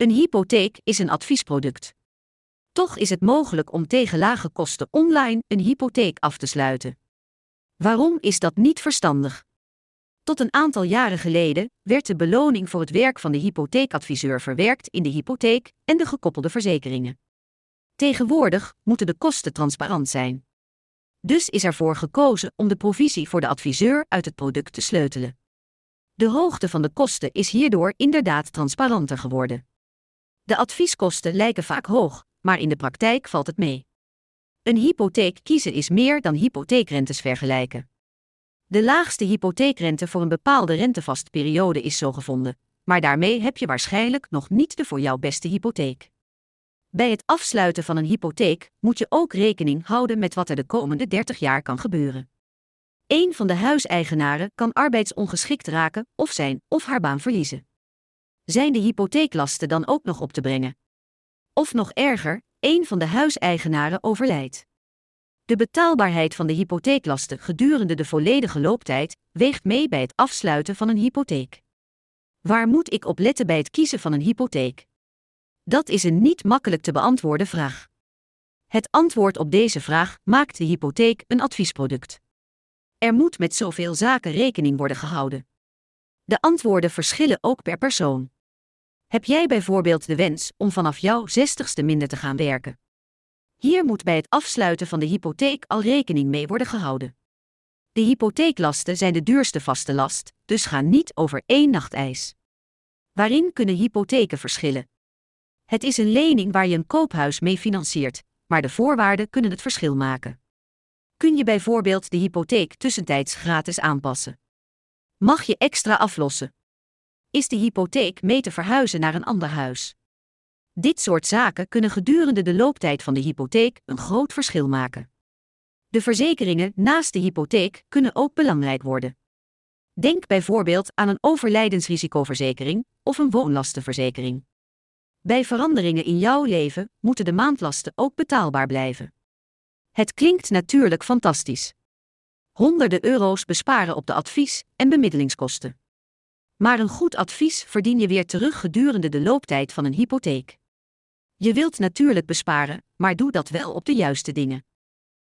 Een hypotheek is een adviesproduct. Toch is het mogelijk om tegen lage kosten online een hypotheek af te sluiten. Waarom is dat niet verstandig? Tot een aantal jaren geleden werd de beloning voor het werk van de hypotheekadviseur verwerkt in de hypotheek en de gekoppelde verzekeringen. Tegenwoordig moeten de kosten transparant zijn. Dus is ervoor gekozen om de provisie voor de adviseur uit het product te sleutelen. De hoogte van de kosten is hierdoor inderdaad transparanter geworden. De advieskosten lijken vaak hoog, maar in de praktijk valt het mee. Een hypotheek kiezen is meer dan hypotheekrentes vergelijken. De laagste hypotheekrente voor een bepaalde rentevastperiode is zo gevonden, maar daarmee heb je waarschijnlijk nog niet de voor jou beste hypotheek. Bij het afsluiten van een hypotheek moet je ook rekening houden met wat er de komende 30 jaar kan gebeuren. Een van de huiseigenaren kan arbeidsongeschikt raken of zijn of haar baan verliezen. Zijn de hypotheeklasten dan ook nog op te brengen? Of nog erger, een van de huiseigenaren overlijdt. De betaalbaarheid van de hypotheeklasten gedurende de volledige looptijd weegt mee bij het afsluiten van een hypotheek. Waar moet ik op letten bij het kiezen van een hypotheek? Dat is een niet makkelijk te beantwoorden vraag. Het antwoord op deze vraag maakt de hypotheek een adviesproduct. Er moet met zoveel zaken rekening worden gehouden. De antwoorden verschillen ook per persoon. Heb jij bijvoorbeeld de wens om vanaf jouw zestigste minder te gaan werken? Hier moet bij het afsluiten van de hypotheek al rekening mee worden gehouden. De hypotheeklasten zijn de duurste vaste last, dus ga niet over één nacht ijs. Waarin kunnen hypotheken verschillen? Het is een lening waar je een koophuis mee financiert, maar de voorwaarden kunnen het verschil maken. Kun je bijvoorbeeld de hypotheek tussentijds gratis aanpassen? Mag je extra aflossen? Is de hypotheek mee te verhuizen naar een ander huis? Dit soort zaken kunnen gedurende de looptijd van de hypotheek een groot verschil maken. De verzekeringen naast de hypotheek kunnen ook belangrijk worden. Denk bijvoorbeeld aan een overlijdensrisicoverzekering of een woonlastenverzekering. Bij veranderingen in jouw leven moeten de maandlasten ook betaalbaar blijven. Het klinkt natuurlijk fantastisch. Honderden euro's besparen op de advies- en bemiddelingskosten. Maar een goed advies verdien je weer terug gedurende de looptijd van een hypotheek. Je wilt natuurlijk besparen, maar doe dat wel op de juiste dingen.